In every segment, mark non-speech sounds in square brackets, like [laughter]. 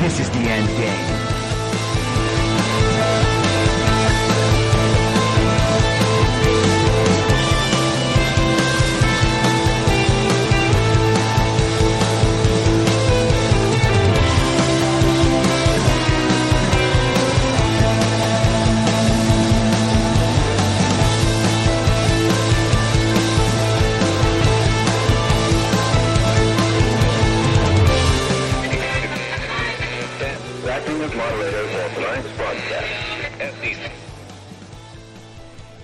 This is the end game.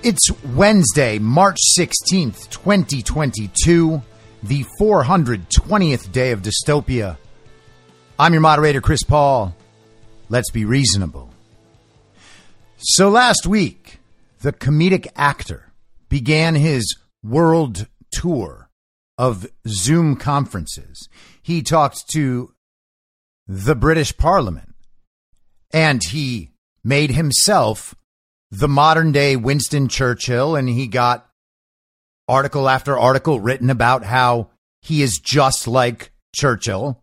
It's Wednesday, March 16th, 2022, the 420th day of dystopia. I'm your moderator, Chris Paul. Let's be reasonable. So last week, the comedic actor began his world tour of Zoom conferences. He talked to the British Parliament and he made himself the modern day Winston Churchill, and he got article after article written about how he is just like Churchill.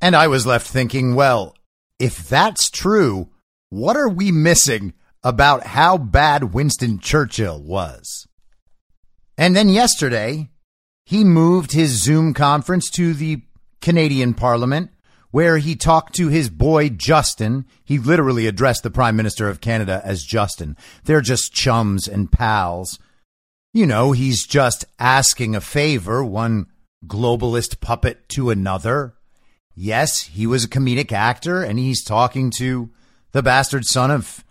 And I was left thinking, well, if that's true, what are we missing about how bad Winston Churchill was? And then yesterday, he moved his Zoom conference to the Canadian Parliament, where he talked to his boy Justin. He literally addressed the Prime Minister of Canada as Justin. They're just chums and pals. You know, he's just asking a favor, one globalist puppet to another. Yes, he was a comedic actor, and he's talking to the bastard son of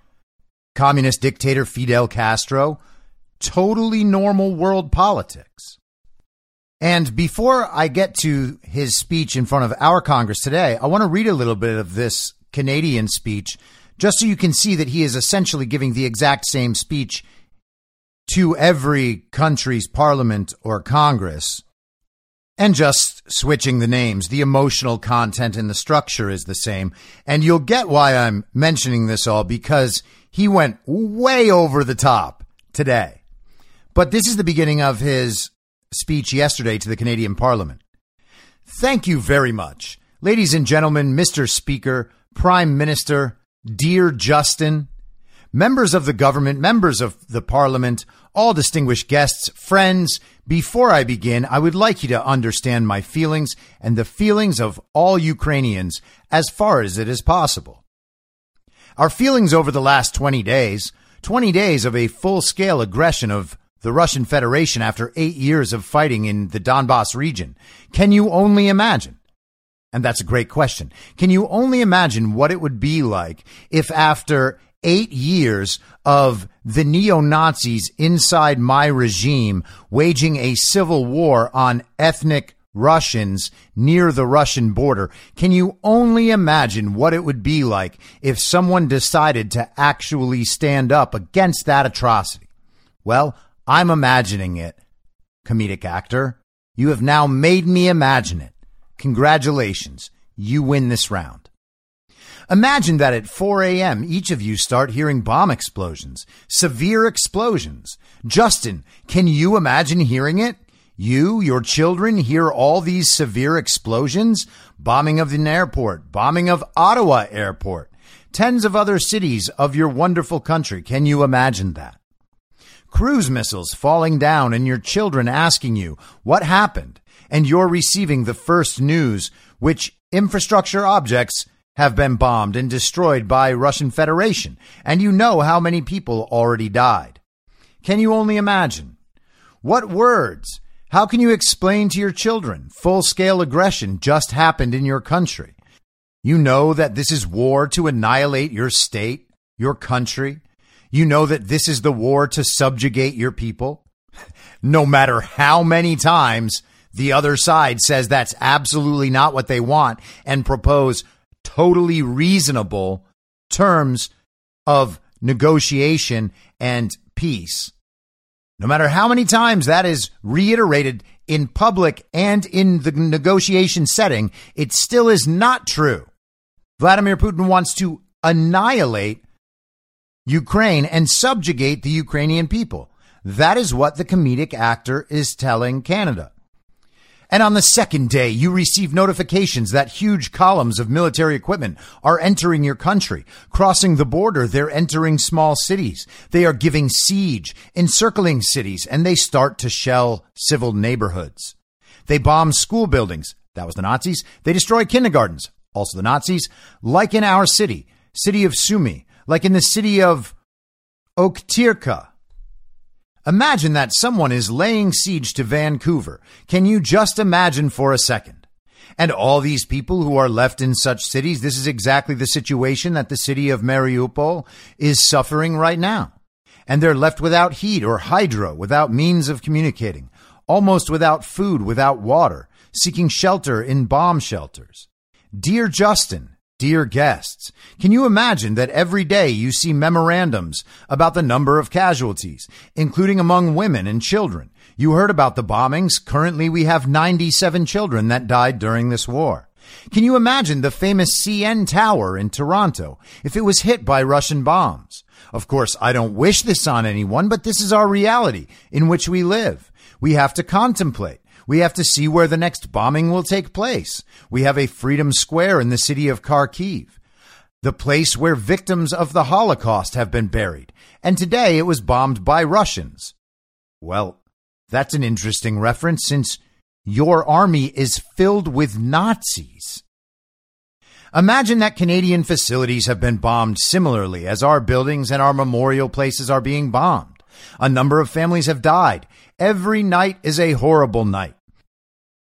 communist dictator Fidel Castro. Totally normal world politics. And before I get to his speech in front of our Congress today, I want to read a little bit of this Canadian speech just so you can see that he is essentially giving the exact same speech to every country's parliament or Congress and just switching the names. The emotional content and the structure is the same. And you'll get why I'm mentioning this all because he went way over the top today. But this is the beginning of his speech yesterday to the Canadian Parliament. Thank you very much. Ladies and gentlemen, Mr. Speaker, Prime Minister, dear Justin, members of the government, members of the Parliament, all distinguished guests, friends, before I begin, I would like you to understand my feelings and the feelings of all Ukrainians as far as it is possible. Our feelings over the last 20 days, 20 days of a full scale aggression of the Russian Federation after eight years of fighting in the Donbass region. Can you only imagine? And that's a great question. Can you only imagine what it would be like if after eight years of the neo Nazis inside my regime waging a civil war on ethnic Russians near the Russian border, can you only imagine what it would be like if someone decided to actually stand up against that atrocity? Well, I'm imagining it, comedic actor. You have now made me imagine it. Congratulations. You win this round. Imagine that at 4 a.m., each of you start hearing bomb explosions, severe explosions. Justin, can you imagine hearing it? You, your children hear all these severe explosions? Bombing of an airport, bombing of Ottawa airport, tens of other cities of your wonderful country. Can you imagine that? Cruise missiles falling down and your children asking you what happened and you're receiving the first news which infrastructure objects have been bombed and destroyed by Russian Federation and you know how many people already died. Can you only imagine? What words? How can you explain to your children full scale aggression just happened in your country? You know that this is war to annihilate your state, your country. You know that this is the war to subjugate your people. [laughs] No matter how many times the other side says that's absolutely not what they want and propose totally reasonable terms of negotiation and peace. No matter how many times that is reiterated in public and in the negotiation setting, it still is not true. Vladimir Putin wants to annihilate Ukraine and subjugate the Ukrainian people. That is what the comedic actor is telling Canada. And on the second day, you receive notifications that huge columns of military equipment are entering your country. Crossing the border, they're entering small cities. They are giving siege, encircling cities, and they start to shell civil neighborhoods. They bomb school buildings. That was the Nazis. They destroy kindergartens. Also the Nazis. Like in our city, city of Sumy, like in the city of Okhtyrka, Imagine that someone is laying siege to Vancouver. Can you just imagine for a second? And all these people who are left in such cities, this is exactly the situation that the city of Mariupol is suffering right now. And they're left without heat or hydro, without means of communicating, almost without food, without water, seeking shelter in bomb shelters. Dear Justin, Dear guests, can you imagine that every day you see memorandums about the number of casualties, including among women and children? You heard about the bombings. Currently, we have 97 children that died during this war. Can you imagine the famous CN Tower in Toronto if it was hit by Russian bombs? Of course, I don't wish this on anyone, but this is our reality in which we live. We have to contemplate. We have to see where the next bombing will take place. We have a Freedom Square in the city of Kharkiv, the place where victims of the Holocaust have been buried. And today it was bombed by Russians. Well, that's an interesting reference since your army is filled with Nazis. Imagine that Canadian facilities have been bombed similarly as our buildings and our memorial places are being bombed. A number of families have died. Every night is a horrible night.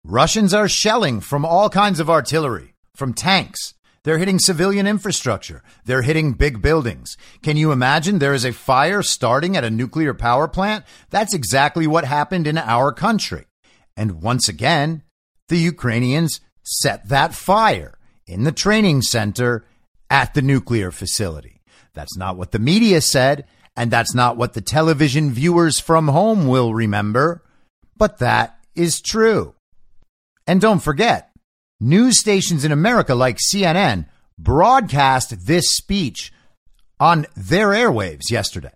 Russians are shelling from all kinds of artillery, from tanks. They're hitting civilian infrastructure. They're hitting big buildings. Can you imagine there is a fire starting at a nuclear power plant? That's exactly what happened in our country. And once again, the Ukrainians set that fire in the training center at the nuclear facility. That's not what the media said, and that's not what the television viewers from home will remember, but that is true. And don't forget, news stations in America like CNN broadcast this speech on their airwaves yesterday.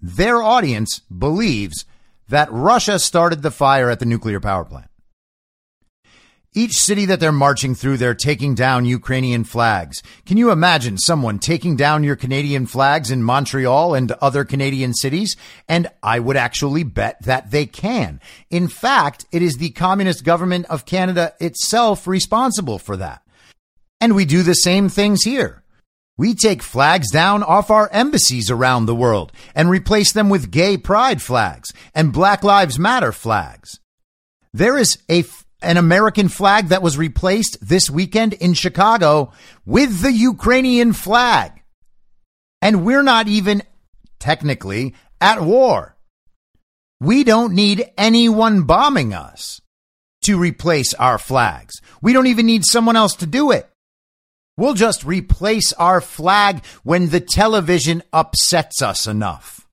Their audience believes that Russia started the fire at the nuclear power plant. Each city that they're marching through, they're taking down Ukrainian flags. Can you imagine someone taking down your Canadian flags in Montreal and other Canadian cities? And I would actually bet that they can. In fact, it is the Communist government of Canada itself responsible for that. And we do the same things here. We take flags down off our embassies around the world and replace them with gay pride flags and Black Lives Matter flags. There is a an American flag that was replaced this weekend in Chicago with the Ukrainian flag. And we're not even technically at war. We don't need anyone bombing us to replace our flags. We don't even need someone else to do it. We'll just replace our flag when the television upsets us enough.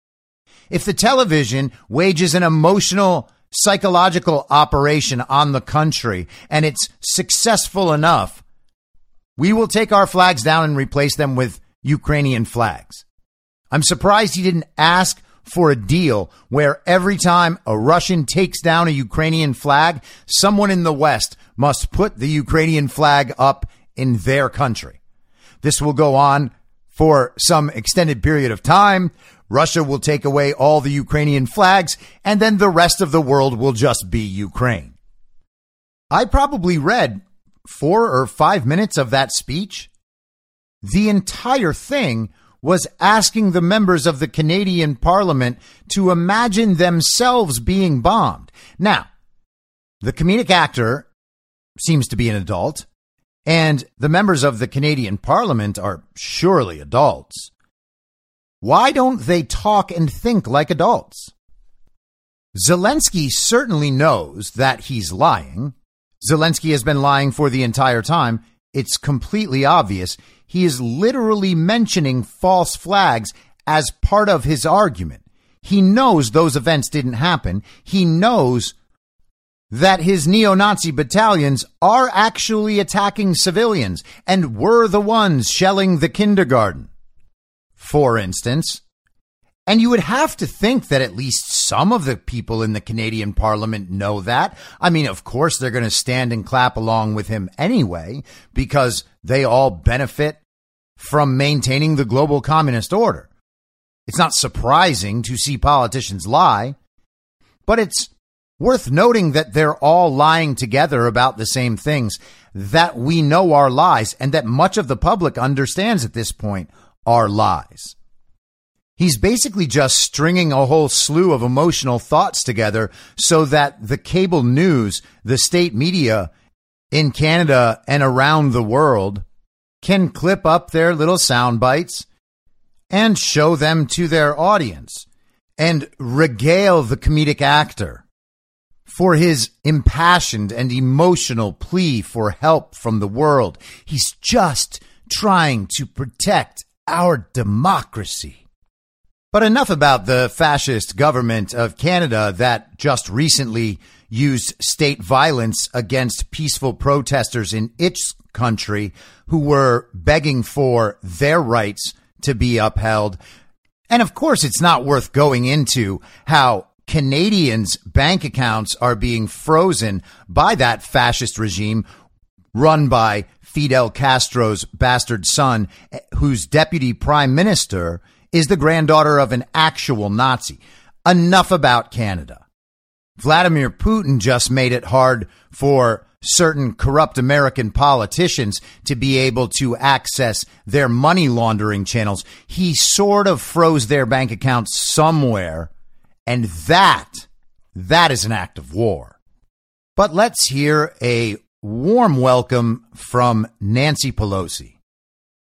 If the television wages an emotional psychological operation on the country and it's successful enough, we will take our flags down and replace them with Ukrainian flags. I'm surprised he didn't ask for a deal where every time a Russian takes down a Ukrainian flag, someone in the West must put the Ukrainian flag up in their country. This will go on for some extended period of time. Russia will take away all the Ukrainian flags, and then the rest of the world will just be Ukraine. I probably read four or five minutes of that speech. The entire thing was asking the members of the Canadian Parliament to imagine themselves being bombed. Now, the comedic actor seems to be an adult, and the members of the Canadian Parliament are surely adults. Why don't they talk and think like adults? Zelensky certainly knows that he's lying. Zelensky has been lying for the entire time. it's completely obvious he is literally mentioning false flags as part of his argument. He knows those events didn't happen. He knows that his neo Nazi battalions are actually attacking civilians and were the ones shelling the kindergarten, for instance. And you would have to think that at least some of the people in the Canadian parliament know that. I mean, of course, they're going to stand and clap along with him anyway, because they all benefit from maintaining the global communist order. It's not surprising to see politicians lie, but it's worth noting that they're all lying together about the same things, that we know are lies, and that much of the public understands at this point are lies. He's basically just stringing a whole slew of emotional thoughts together so that the cable news, the state media in Canada and around the world can clip up their little sound bites and show them to their audience and regale the comedic actor for his impassioned and emotional plea for help from the world. He's just trying to protect our democracy. But enough about the fascist government of Canada that just recently used state violence against peaceful protesters in its country who were begging for their rights to be upheld. And of course, it's not worth going into how Canadians' bank accounts are being frozen by that fascist regime run by Fidel Castro's bastard son, eh, whose deputy prime minister is the granddaughter of an actual Nazi. Enough about Canada. Vladimir Putin just made it hard for certain corrupt American politicians to be able to access their money laundering channels. He sort of froze their bank accounts somewhere. And that, that is an act of war. But let's hear a warm welcome from Nancy Pelosi.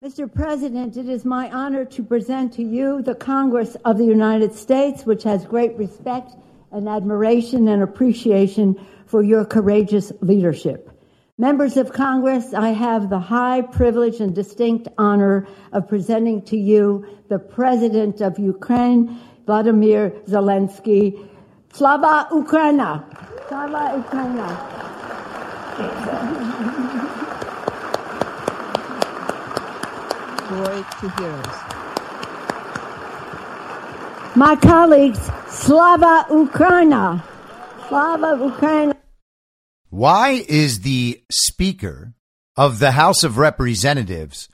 Mr. President, it is my honor to present to you the Congress of the United States, which has great respect and admiration and appreciation for your courageous leadership. Members of Congress, I have the high privilege and distinct honor of presenting to you the President of Ukraine, Vladimir Zelensky. Slava Ukraina! Slava Ukraina! Glory to heroes. My colleagues, Slava Ukraina! Slava Ukraina! Why is the Speaker of the House of Representatives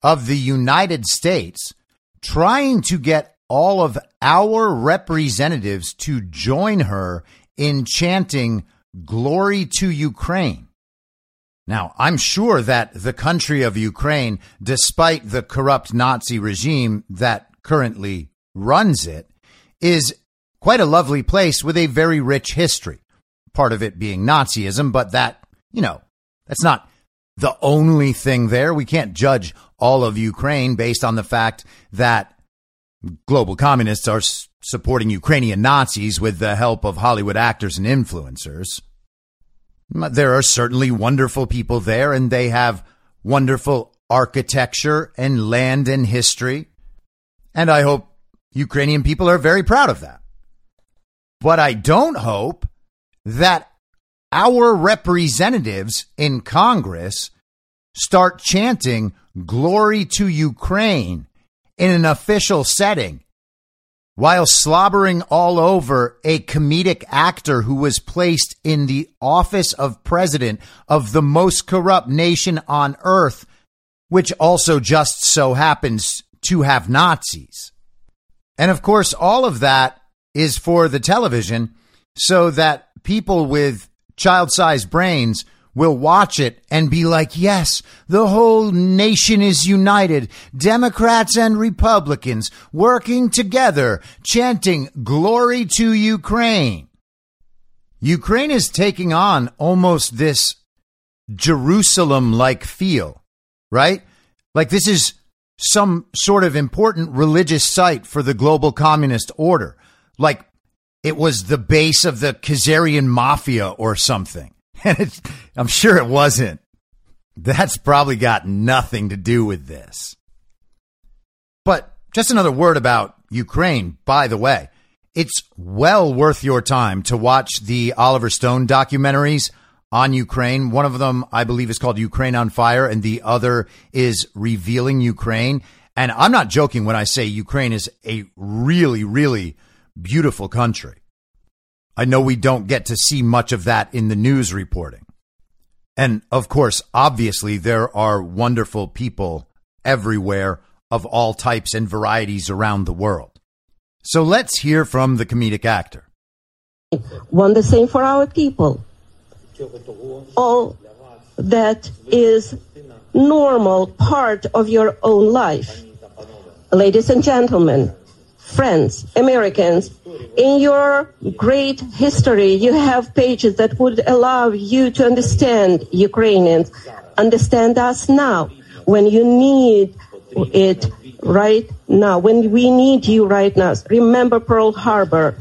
of the United States trying to get all of our representatives to join her in chanting glory to Ukraine? Now, I'm sure that the country of Ukraine, despite the corrupt Nazi regime that currently runs it, is quite a lovely place with a very rich history part of it being Nazism, but that, you know, that's not the only thing there. We can't judge all of Ukraine based on the fact that global communists are supporting Ukrainian Nazis with the help of Hollywood actors and influencers. There are certainly wonderful people there, and they have wonderful architecture and land and history. And I hope Ukrainian people are very proud of that. But I don't hope that our representatives in Congress start chanting glory to Ukraine in an official setting while slobbering all over a comedic actor who was placed in the office of president of the most corrupt nation on earth, which also just so happens to have Nazis. And of course, all of that is for the television so that people with child sized brains will watch it and be like, yes, the whole nation is united. Democrats and Republicans working together, chanting glory to Ukraine. Ukraine is taking on almost this Jerusalem like feel, right? Like this is some sort of important religious site for the global communist order. Like it was the base of the Khazarian mafia or something. [laughs] And I'm sure it wasn't. That's probably got nothing to do with this. But just another word about Ukraine, by the way. It's well worth your time to watch the Oliver Stone documentaries on Ukraine. One of them, I believe, is called Ukraine on Fire, and the other is Revealing Ukraine. And I'm not joking when I say Ukraine is a really, really beautiful country. I know we don't get to see much of that in the news reporting. And of course, obviously, there are wonderful people everywhere of all types and varieties around the world. So let's hear from the comedic actor. One the same for our people. All that is normal part of your own life. Ladies and gentlemen, friends, Americans, in your great history, you have pages that would allow you to understand Ukrainians, understand us now when you need it right now, when we need you right now. Remember Pearl Harbor.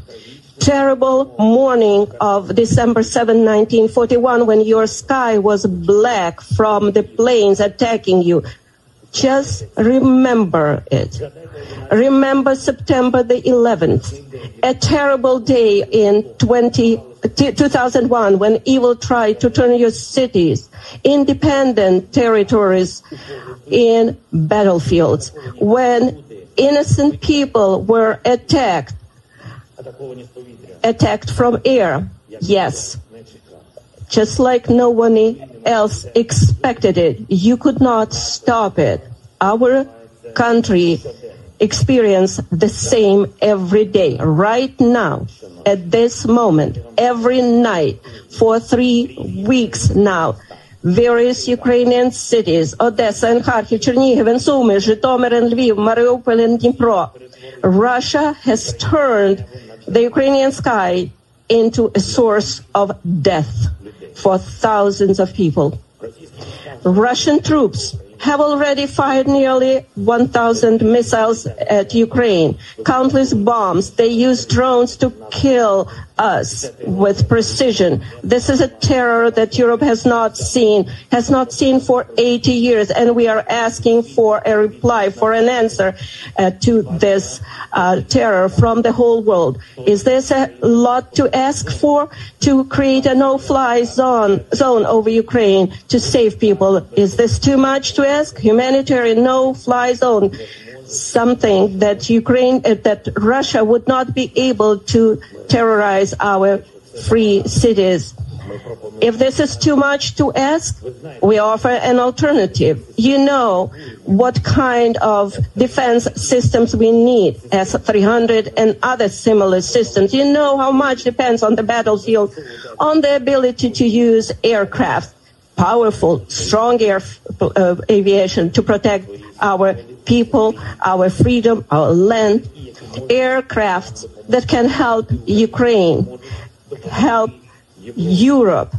Terrible morning of December 7, 1941, when your sky was black from the planes attacking you. Just remember it. Remember September the 11th, a terrible day in 20, 2001 when evil tried to turn your cities, independent territories in battlefields, when innocent people were attacked, attacked from air. Yes. Just like no one else expected it. You could not stop it. Our country experience the same every day, right now, at this moment, every night, for three weeks now. Various Ukrainian cities, Odessa and Kharkiv, Chernihiv and Sumy, Zhytomyr and Lviv, Mariupol and Dnipro. Russia has turned the Ukrainian sky into a source of death for thousands of people. Russian troops have already fired nearly 1,000 missiles at Ukraine, countless bombs. They use drones to kill us with precision. This is a terror that Europe has not seen, has not seen for 80 years, and we are asking for a reply, for an answer uh, to this uh, terror from the whole world. Is this a lot to ask for to create a no-fly zone zone over Ukraine to save people? Is this too much to Humanitarian no-fly zone something that Ukraine, uh, that Russia would not be able to terrorize our free cities. If this is too much to ask, we offer an alternative. You know what kind of defense systems we need, S-300 and other similar systems. You know how much depends on the battlefield, on the ability to use aircraft, powerful, strong air uh, aviation to protect our people, our freedom, our land, aircraft that can help Ukraine, help Europe.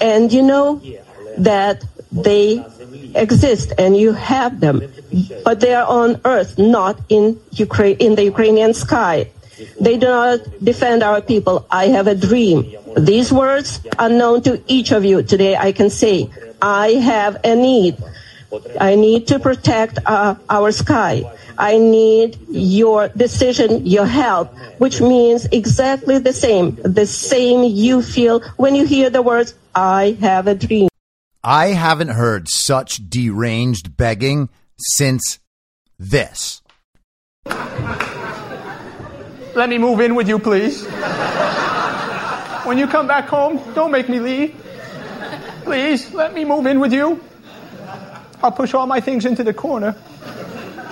And you know that they exist and you have them, but they are on earth, not in Ukraine, in the Ukrainian sky. They do not defend our people. I have a dream. These words are known to each of you today. I can say, I have a need. I need to protect uh, our sky. I need your decision, your help, which means exactly the same, the same you feel when you hear the words, I have a dream. I haven't heard such deranged begging since this. Let me move in with you, please. when you come back home, don't make me leave. Please, let me move in with you. I'll push all my things into the corner.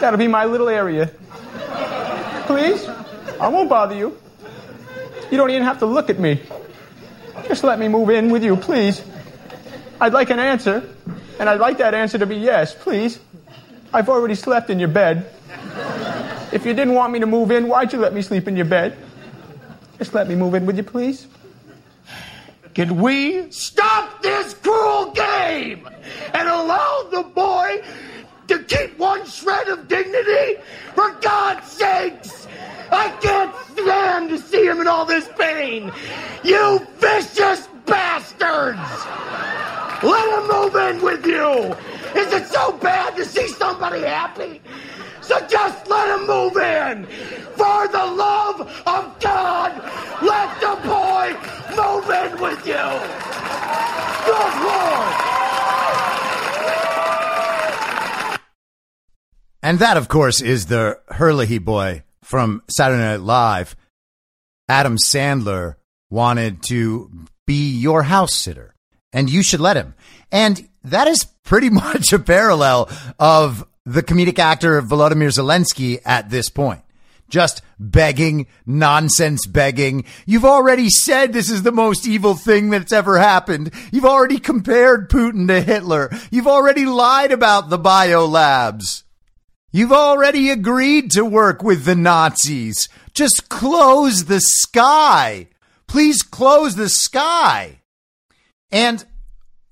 That'll be my little area. Please? I won't bother you. You don't even have to look at me. Just let me move in with you, please. I'd like an answer, and I'd like that answer to be yes, please. I've already slept in your bed. If you didn't want me to move in, why'd you let me sleep in your bed? Just let me move in with you, please. Can we stop this cruel game and allow the boy to keep one shred of dignity? For God's sakes! I can't stand to see him in all this pain! You vicious bastards! Let him move in with you. Is it so bad to see somebody happy? So just let him move in. For the love of God, let the boy move in with you. Good Lord. And that, of course, is the Herlihy boy from Saturday Night Live. Adam Sandler wanted to be your house sitter, and you should let him. And that is pretty [laughs] much a parallel of the comedic actor Volodymyr Zelensky at this point. Just begging, nonsense begging. You've already said this is the most evil thing that's ever happened. You've already compared Putin to Hitler. You've already lied about the biolabs. You've already agreed to work with the Nazis. Just close the sky. Please close the sky. And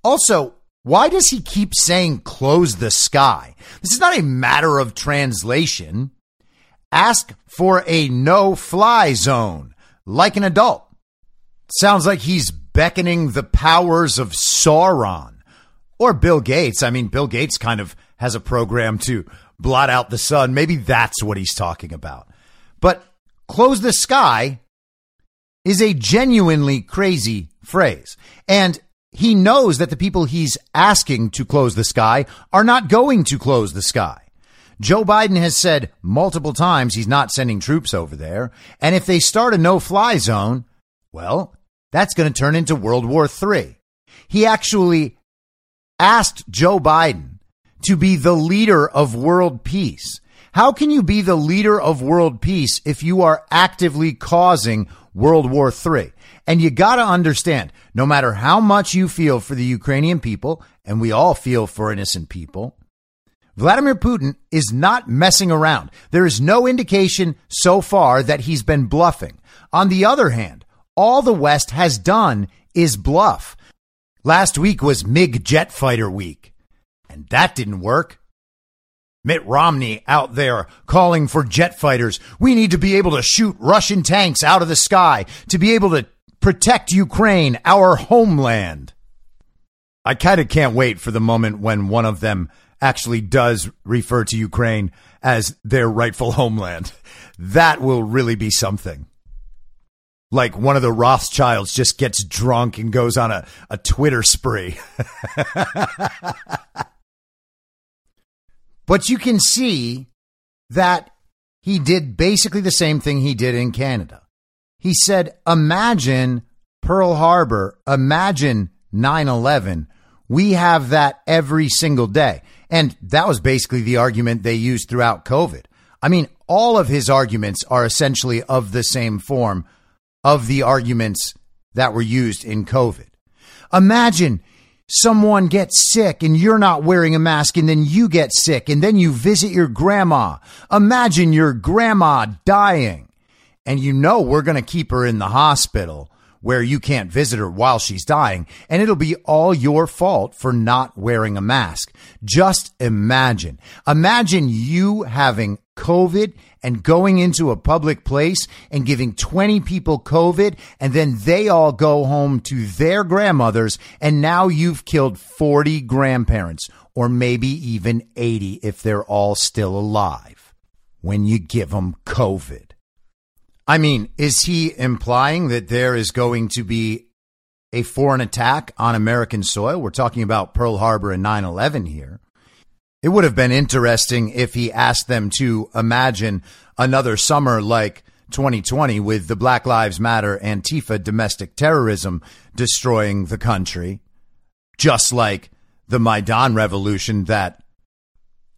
also, why does he keep saying close the sky? This is not a matter of translation. Ask for a no fly zone like an adult. Sounds like he's beckoning the powers of Sauron or Bill Gates. I mean, Bill Gates kind of has a program to blot out the sun. Maybe that's what he's talking about. But close the sky is a genuinely crazy phrase. And he knows that the people he's asking to close the sky are not going to close the sky. Joe Biden has said multiple times he's not sending troops over there. And if they start a no fly zone, well, that's going to turn into World War III. He actually asked Joe Biden to be the leader of world peace. How can you be the leader of world peace if you are actively causing World War III? And you got to understand, no matter how much you feel for the Ukrainian people, and we all feel for innocent people, Vladimir Putin is not messing around. There is no indication so far that he's been bluffing. On the other hand, all the West has done is bluff. Last week was MiG jet fighter week. And that didn't work. Mitt Romney out there calling for jet fighters. We need to be able to shoot Russian tanks out of the sky to be able to protect Ukraine, our homeland. I kind of can't wait for the moment when one of them actually does refer to Ukraine as their rightful homeland. That will really be something. Like one of the Rothschilds just gets drunk and goes on a, a Twitter spree. [laughs] But you can see that he did basically the same thing he did in Canada. He said, Imagine Pearl Harbor, imagine 9 11. We have that every single day. And that was basically the argument they used throughout COVID. I mean, all of his arguments are essentially of the same form of the arguments that were used in COVID. Imagine someone gets sick and you're not wearing a mask and then you get sick and then you visit your grandma. Imagine your grandma dying and you know we're going to keep her in the hospital where you can't visit her while she's dying and it'll be all your fault for not wearing a mask. Just imagine. Imagine you having COVID and going into a public place and giving 20 people COVID and then they all go home to their grandmothers and now you've killed 40 grandparents or maybe even 80 if they're all still alive when you give them COVID. I mean, is he implying that there is going to be a foreign attack on American soil? We're talking about Pearl Harbor and 9 11 here. It would have been interesting if he asked them to imagine another summer like 2020 with the Black Lives Matter Antifa domestic terrorism destroying the country, just like the Maidan revolution that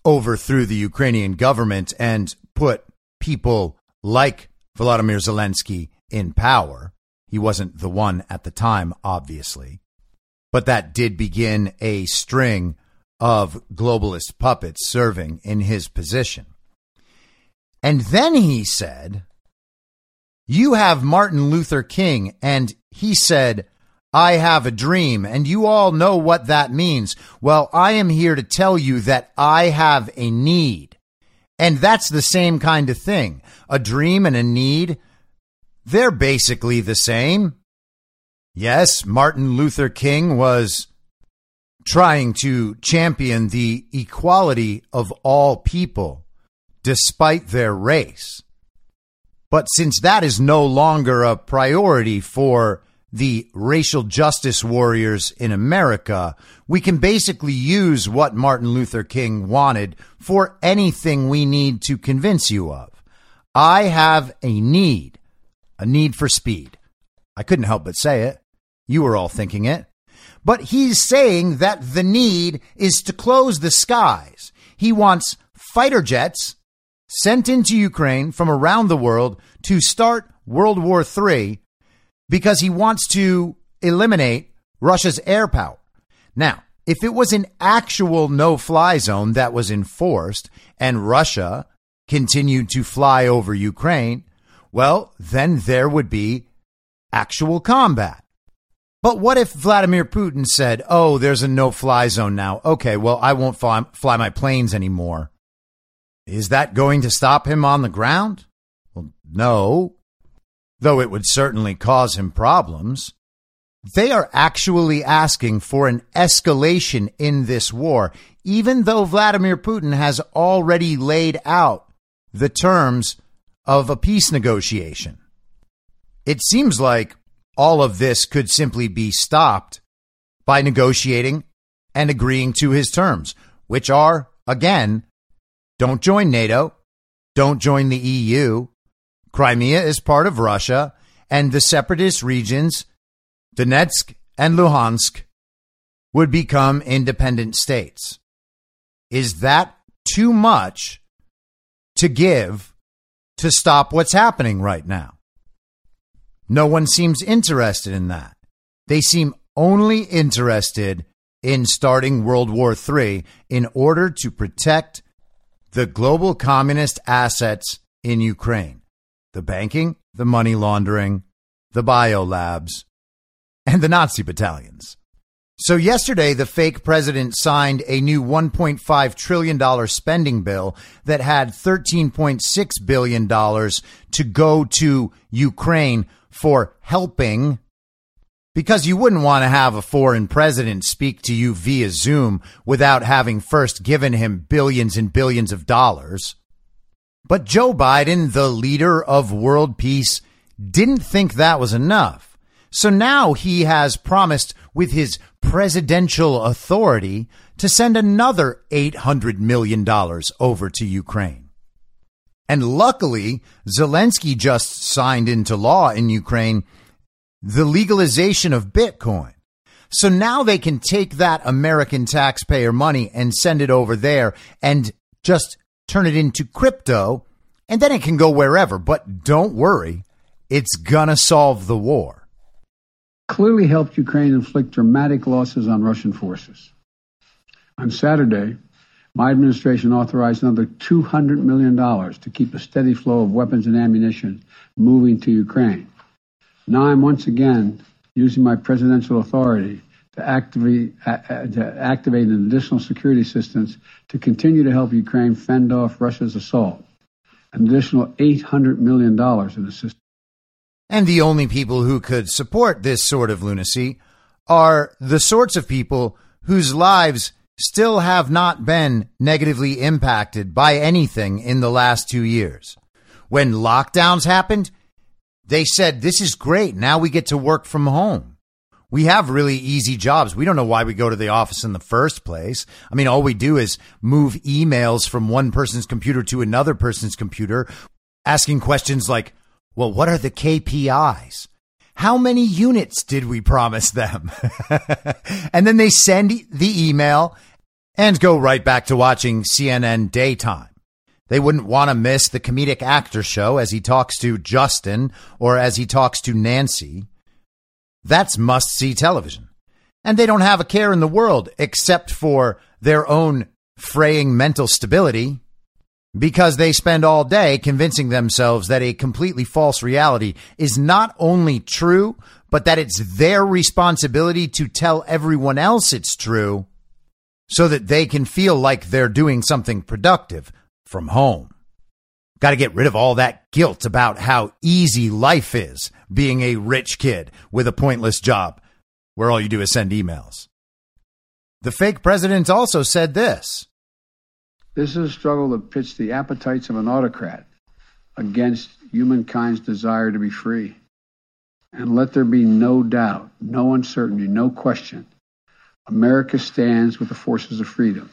overthrew the Ukrainian government and put people like Volodymyr Zelensky in power. He wasn't the one at the time, obviously. But that did begin a string of globalist puppets serving in his position. And then he said, You have Martin Luther King, and he said, I have a dream, and you all know what that means. Well, I am here to tell you that I have a need. And that's the same kind of thing. A dream and a need, they're basically the same. Yes, Martin Luther King was trying to champion the equality of all people despite their race. But since that is no longer a priority for the racial justice warriors in America, we can basically use what Martin Luther King wanted for anything we need to convince you of. I have a need, a need for speed. I couldn't help but say it. You were all thinking it. But he's saying that the need is to close the skies. He wants fighter jets sent into Ukraine from around the world to start World War III because he wants to eliminate Russia's air power. Now, if it was an actual no fly zone that was enforced and Russia continued to fly over Ukraine, well, then there would be actual combat. But what if Vladimir Putin said, oh, there's a no fly zone now? Okay, well, I won't fly, fly my planes anymore. Is that going to stop him on the ground? Well, no, though it would certainly cause him problems. They are actually asking for an escalation in this war, even though Vladimir Putin has already laid out the terms of a peace negotiation. It seems like all of this could simply be stopped by negotiating and agreeing to his terms, which are, again, don't join NATO, don't join the EU, Crimea is part of Russia, and the separatist regions, Donetsk and Luhansk, would become independent states. Is that too much to give to stop what's happening right now? No one seems interested in that. They seem only interested in starting World War III in order to protect the global communist assets in Ukraine the banking, the money laundering, the biolabs, and the Nazi battalions. So, yesterday, the fake president signed a new $1.5 trillion spending bill that had $13.6 billion to go to Ukraine for helping. Because you wouldn't want to have a foreign president speak to you via Zoom without having first given him billions and billions of dollars. But Joe Biden, the leader of world peace, didn't think that was enough. So now he has promised with his presidential authority to send another $800 million over to Ukraine. And luckily, Zelensky just signed into law in Ukraine the legalization of Bitcoin. So now they can take that American taxpayer money and send it over there and just turn it into crypto, and then it can go wherever. But don't worry, it's going to solve the war. Clearly helped Ukraine inflict dramatic losses on Russian forces. On Saturday, my administration authorized another $200 million to keep a steady flow of weapons and ammunition moving to Ukraine. Now I'm once again using my presidential authority to activate, uh, to activate an additional security assistance to continue to help Ukraine fend off Russia's assault. An additional $800 million in assistance. And the only people who could support this sort of lunacy are the sorts of people whose lives still have not been negatively impacted by anything in the last two years. When lockdowns happened, they said, This is great. Now we get to work from home we have really easy jobs. We don't know why we go to the office in the first place. I mean, all we do is move emails from one person's computer to another person's computer, asking questions like, well, what are the KPIs? How many units did we promise them? [laughs] and then they send the email and go right back to watching CNN daytime. They wouldn't want to miss the comedic actor show as he talks to Justin or as he talks to Nancy. That's must see television. And they don't have a care in the world except for their own fraying mental stability because they spend all day convincing themselves that a completely false reality is not only true, but that it's their responsibility to tell everyone else it's true so that they can feel like they're doing something productive from home. Got to get rid of all that guilt about how easy life is being a rich kid with a pointless job where all you do is send emails. The fake president also said this. This is a struggle that pits the appetites of an autocrat against humankind's desire to be free. And let there be no doubt, no uncertainty, no question. America stands with the forces of freedom.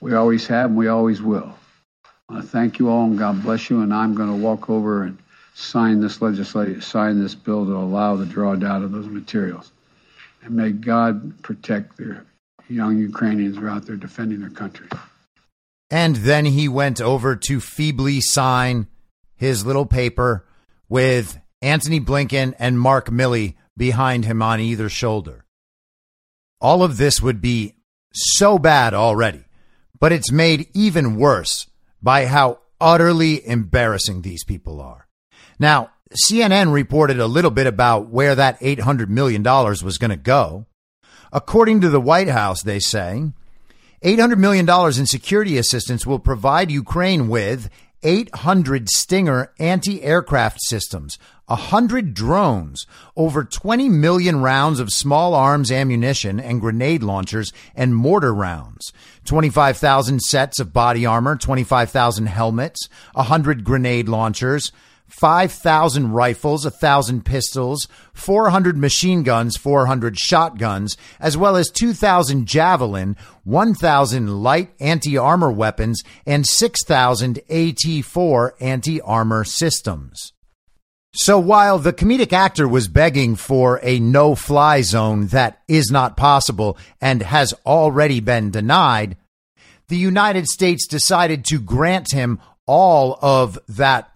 We always have and we always will. I thank you all and God bless you. And I'm going to walk over and sign this legislation, sign this bill to allow the drawdown of those materials. And may God protect their young Ukrainians who are out there defending their country. And then he went over to feebly sign his little paper with Antony Blinken and Mark Milley behind him on either shoulder. All of this would be so bad already, but it's made even worse by how utterly embarrassing these people are. Now, CNN reported a little bit about where that $800 million was going to go. According to the White House, they say $800 million in security assistance will provide Ukraine with 800 Stinger anti aircraft systems, 100 drones, over 20 million rounds of small arms ammunition and grenade launchers and mortar rounds, 25,000 sets of body armor, 25,000 helmets, 100 grenade launchers, 5,000 rifles, 1,000 pistols, 400 machine guns, 400 shotguns, as well as 2,000 javelin, 1,000 light anti-armor weapons, and 6,000 AT-4 anti-armor systems. So while the comedic actor was begging for a no fly zone that is not possible and has already been denied, the United States decided to grant him all of that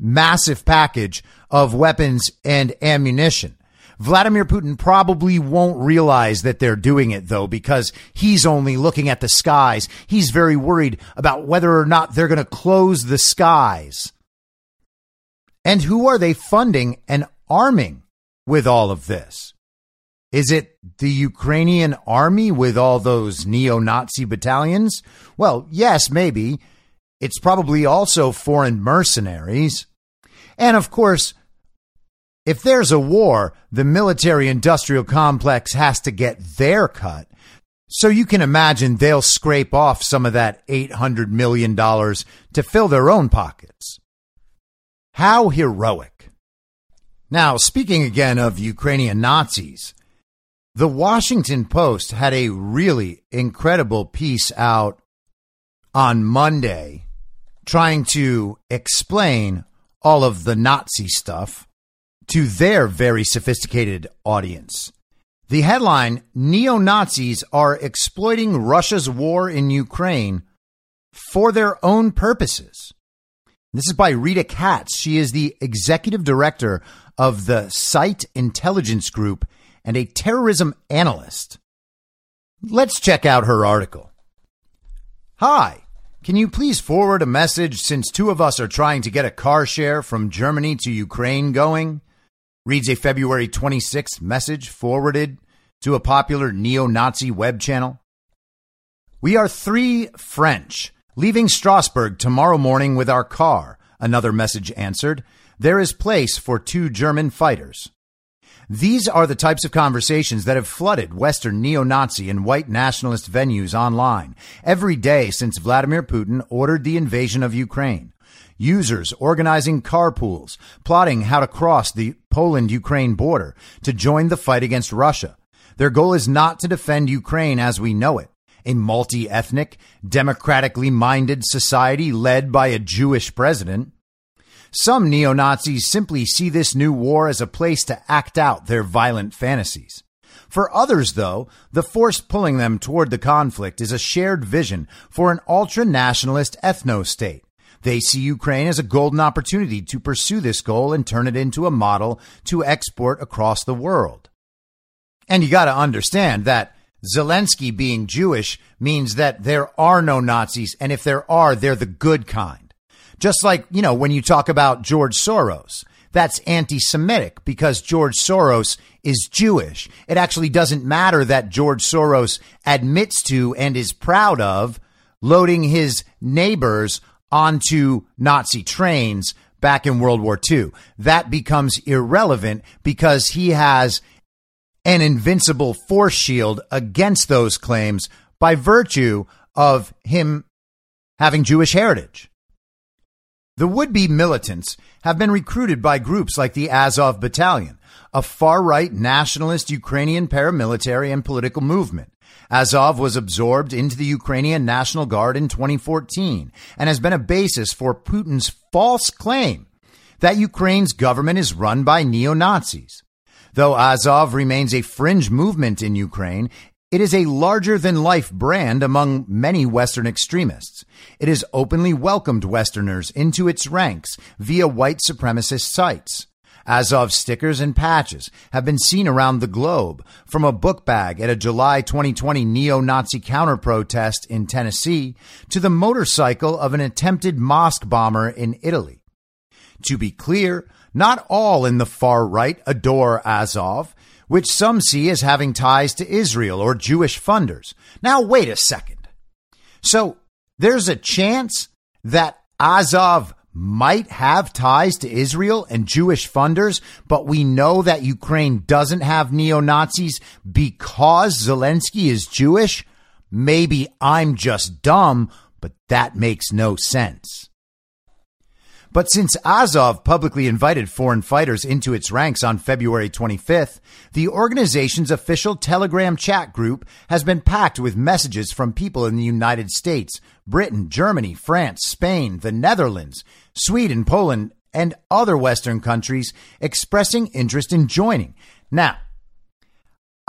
massive package of weapons and ammunition. Vladimir Putin probably won't realize that they're doing it though, because he's only looking at the skies. He's very worried about whether or not they're going to close the skies. And who are they funding and arming with all of this? Is it the Ukrainian army with all those neo Nazi battalions? Well, yes, maybe. It's probably also foreign mercenaries. And of course, if there's a war, the military industrial complex has to get their cut. So you can imagine they'll scrape off some of that $800 million to fill their own pockets. How heroic. Now, speaking again of Ukrainian Nazis, the Washington Post had a really incredible piece out on Monday trying to explain all of the Nazi stuff to their very sophisticated audience. The headline Neo Nazis are exploiting Russia's war in Ukraine for their own purposes. This is by Rita Katz. She is the executive director of the SITE Intelligence Group and a terrorism analyst. Let's check out her article. Hi. Can you please forward a message since two of us are trying to get a car share from Germany to Ukraine going? Reads a February 26th message forwarded to a popular neo Nazi web channel. We are three French leaving Strasbourg tomorrow morning with our car, another message answered. There is place for two German fighters. These are the types of conversations that have flooded Western neo Nazi and white nationalist venues online every day since Vladimir Putin ordered the invasion of Ukraine. Users organizing carpools, plotting how to cross the Poland Ukraine border to join the fight against Russia. Their goal is not to defend Ukraine as we know it, a multi ethnic, democratically minded society led by a Jewish president. Some neo Nazis simply see this new war as a place to act out their violent fantasies. For others, though, the force pulling them toward the conflict is a shared vision for an ultra nationalist ethno state. They see Ukraine as a golden opportunity to pursue this goal and turn it into a model to export across the world. And you got to understand that Zelensky being Jewish means that there are no Nazis, and if there are, they're the good kind. Just like, you know, when you talk about George Soros, that's anti Semitic because George Soros is Jewish. It actually doesn't matter that George Soros admits to and is proud of loading his neighbors onto Nazi trains back in World War II. That becomes irrelevant because he has an invincible force shield against those claims by virtue of him having Jewish heritage. The would be militants have been recruited by groups like the Azov Battalion, a far right nationalist Ukrainian paramilitary and political movement. Azov was absorbed into the Ukrainian National Guard in 2014 and has been a basis for Putin's false claim that Ukraine's government is run by neo Nazis. Though Azov remains a fringe movement in Ukraine, it is a larger than life brand among many Western extremists. It has openly welcomed Westerners into its ranks via white supremacist sites. Azov stickers and patches have been seen around the globe, from a book bag at a July 2020 neo Nazi counter protest in Tennessee to the motorcycle of an attempted mosque bomber in Italy. To be clear, not all in the far right adore Azov, which some see as having ties to Israel or Jewish funders. Now, wait a second. So, there's a chance that Azov might have ties to Israel and Jewish funders, but we know that Ukraine doesn't have neo Nazis because Zelensky is Jewish? Maybe I'm just dumb, but that makes no sense. But since Azov publicly invited foreign fighters into its ranks on February 25th, the organization's official Telegram chat group has been packed with messages from people in the United States, Britain, Germany, France, Spain, the Netherlands, Sweden, Poland, and other Western countries expressing interest in joining. Now,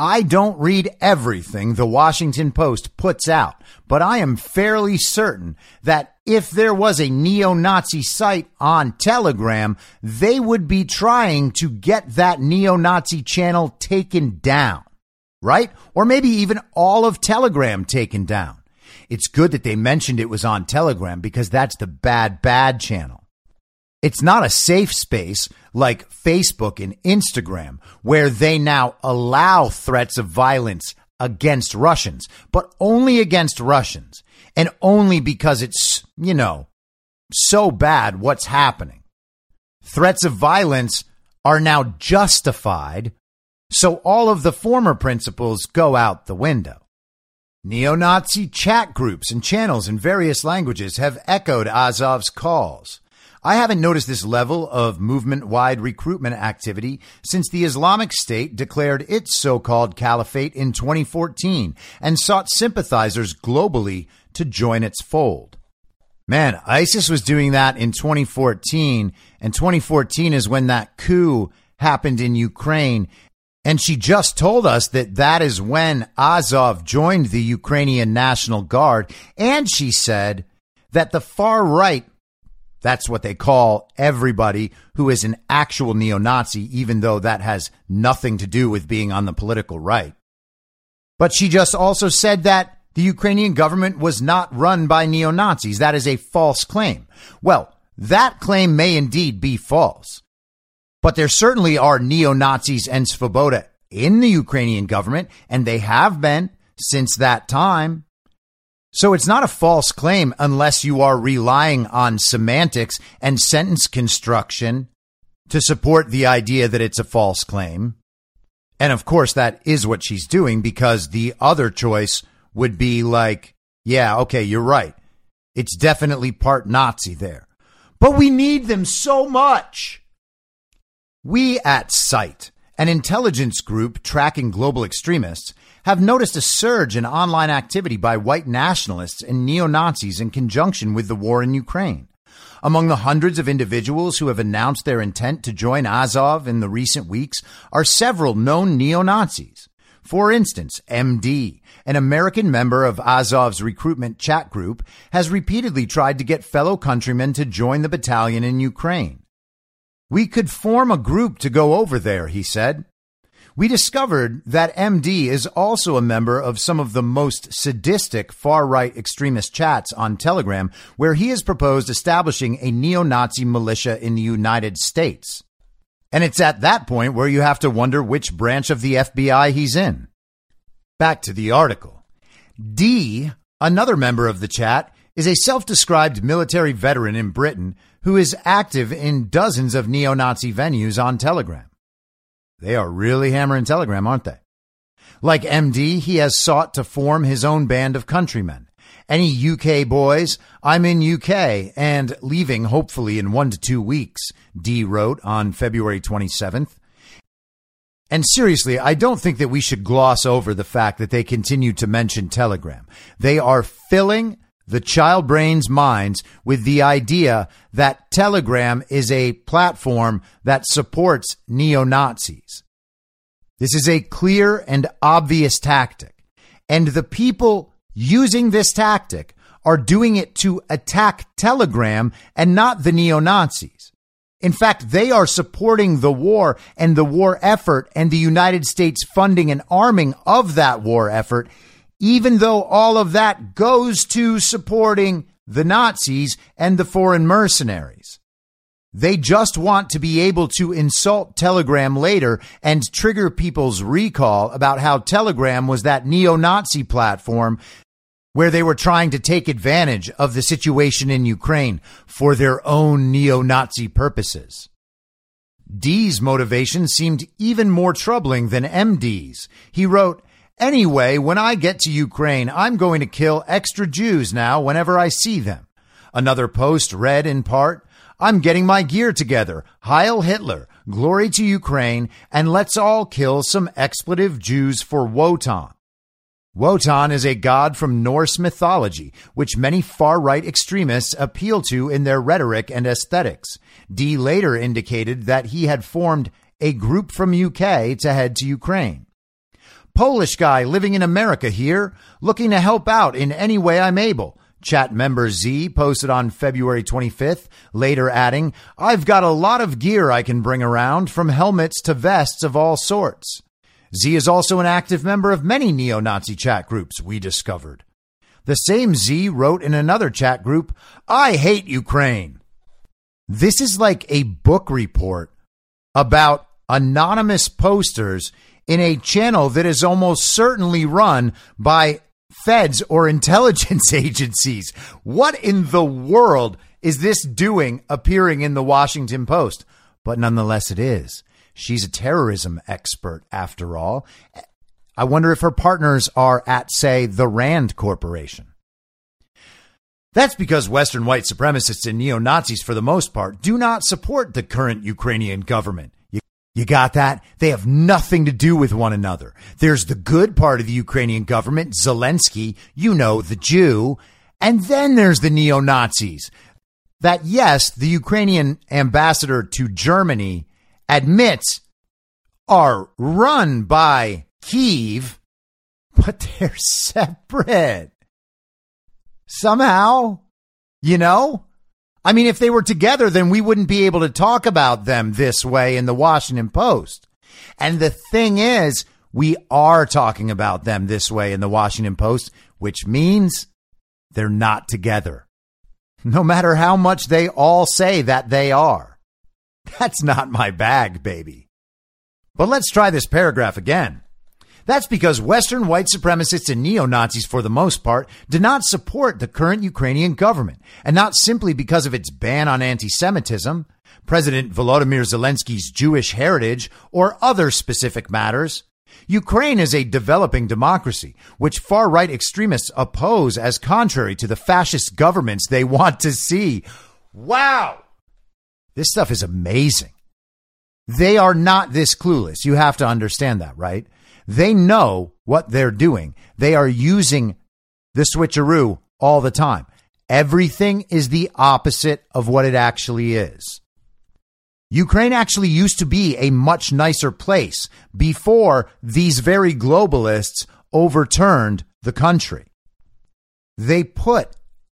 I don't read everything the Washington Post puts out, but I am fairly certain that if there was a neo Nazi site on Telegram, they would be trying to get that neo Nazi channel taken down, right? Or maybe even all of Telegram taken down. It's good that they mentioned it was on Telegram because that's the bad, bad channel. It's not a safe space like Facebook and Instagram, where they now allow threats of violence against Russians, but only against Russians, and only because it's, you know, so bad what's happening. Threats of violence are now justified, so all of the former principles go out the window. Neo Nazi chat groups and channels in various languages have echoed Azov's calls. I haven't noticed this level of movement wide recruitment activity since the Islamic State declared its so called caliphate in 2014 and sought sympathizers globally to join its fold. Man, ISIS was doing that in 2014, and 2014 is when that coup happened in Ukraine. And she just told us that that is when Azov joined the Ukrainian National Guard. And she said that the far right that's what they call everybody who is an actual neo Nazi, even though that has nothing to do with being on the political right. But she just also said that the Ukrainian government was not run by neo Nazis. That is a false claim. Well, that claim may indeed be false. But there certainly are neo Nazis and Svoboda in the Ukrainian government, and they have been since that time. So it's not a false claim unless you are relying on semantics and sentence construction to support the idea that it's a false claim. And of course, that is what she's doing because the other choice would be like, yeah, okay, you're right. It's definitely part Nazi there. But we need them so much. We at SITE, an intelligence group tracking global extremists, have noticed a surge in online activity by white nationalists and neo Nazis in conjunction with the war in Ukraine. Among the hundreds of individuals who have announced their intent to join Azov in the recent weeks are several known neo Nazis. For instance, MD, an American member of Azov's recruitment chat group, has repeatedly tried to get fellow countrymen to join the battalion in Ukraine. We could form a group to go over there, he said. We discovered that MD is also a member of some of the most sadistic far right extremist chats on Telegram, where he has proposed establishing a neo Nazi militia in the United States. And it's at that point where you have to wonder which branch of the FBI he's in. Back to the article. D, another member of the chat, is a self described military veteran in Britain who is active in dozens of neo Nazi venues on Telegram. They are really hammering Telegram, aren't they? Like MD, he has sought to form his own band of countrymen. Any UK boys? I'm in UK and leaving hopefully in one to two weeks, D wrote on February 27th. And seriously, I don't think that we should gloss over the fact that they continue to mention Telegram. They are filling the child brain's minds with the idea that Telegram is a platform that supports neo Nazis. This is a clear and obvious tactic. And the people using this tactic are doing it to attack Telegram and not the neo Nazis. In fact, they are supporting the war and the war effort and the United States funding and arming of that war effort even though all of that goes to supporting the Nazis and the foreign mercenaries. They just want to be able to insult Telegram later and trigger people's recall about how Telegram was that neo Nazi platform where they were trying to take advantage of the situation in Ukraine for their own neo Nazi purposes. D's motivation seemed even more troubling than MD's. He wrote, Anyway, when I get to Ukraine, I'm going to kill extra Jews now whenever I see them. Another post read in part, I'm getting my gear together. Heil Hitler. Glory to Ukraine. And let's all kill some expletive Jews for Wotan. Wotan is a god from Norse mythology, which many far right extremists appeal to in their rhetoric and aesthetics. D later indicated that he had formed a group from UK to head to Ukraine. Polish guy living in America here, looking to help out in any way I'm able. Chat member Z posted on February 25th, later adding, I've got a lot of gear I can bring around, from helmets to vests of all sorts. Z is also an active member of many neo Nazi chat groups, we discovered. The same Z wrote in another chat group, I hate Ukraine. This is like a book report about anonymous posters in a channel that is almost certainly run by feds or [laughs] intelligence agencies. What in the world is this doing appearing in the Washington Post? But nonetheless, it is. She's a terrorism expert, after all. I wonder if her partners are at, say, the Rand Corporation. That's because Western white supremacists and neo Nazis, for the most part, do not support the current Ukrainian government. You got that? They have nothing to do with one another. There's the good part of the Ukrainian government, Zelensky, you know, the Jew. And then there's the neo Nazis. That, yes, the Ukrainian ambassador to Germany admits are run by Kiev, but [laughs] they're separate. Somehow, you know? I mean, if they were together, then we wouldn't be able to talk about them this way in the Washington Post. And the thing is, we are talking about them this way in the Washington Post, which means they're not together. No matter how much they all say that they are. That's not my bag, baby. But let's try this paragraph again. That's because Western white supremacists and neo Nazis, for the most part, do not support the current Ukrainian government, and not simply because of its ban on anti Semitism, President Volodymyr Zelensky's Jewish heritage, or other specific matters. Ukraine is a developing democracy, which far right extremists oppose as contrary to the fascist governments they want to see. Wow! This stuff is amazing. They are not this clueless. You have to understand that, right? They know what they're doing. They are using the switcheroo all the time. Everything is the opposite of what it actually is. Ukraine actually used to be a much nicer place before these very globalists overturned the country. They put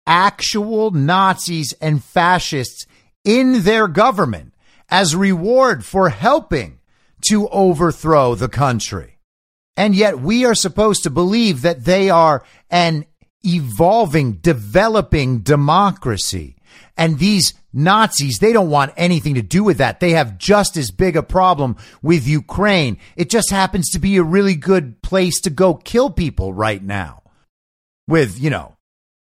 actual Nazis and fascists in their government as reward for helping to overthrow the country. And yet we are supposed to believe that they are an evolving, developing democracy. And these Nazis, they don't want anything to do with that. They have just as big a problem with Ukraine. It just happens to be a really good place to go kill people right now with, you know,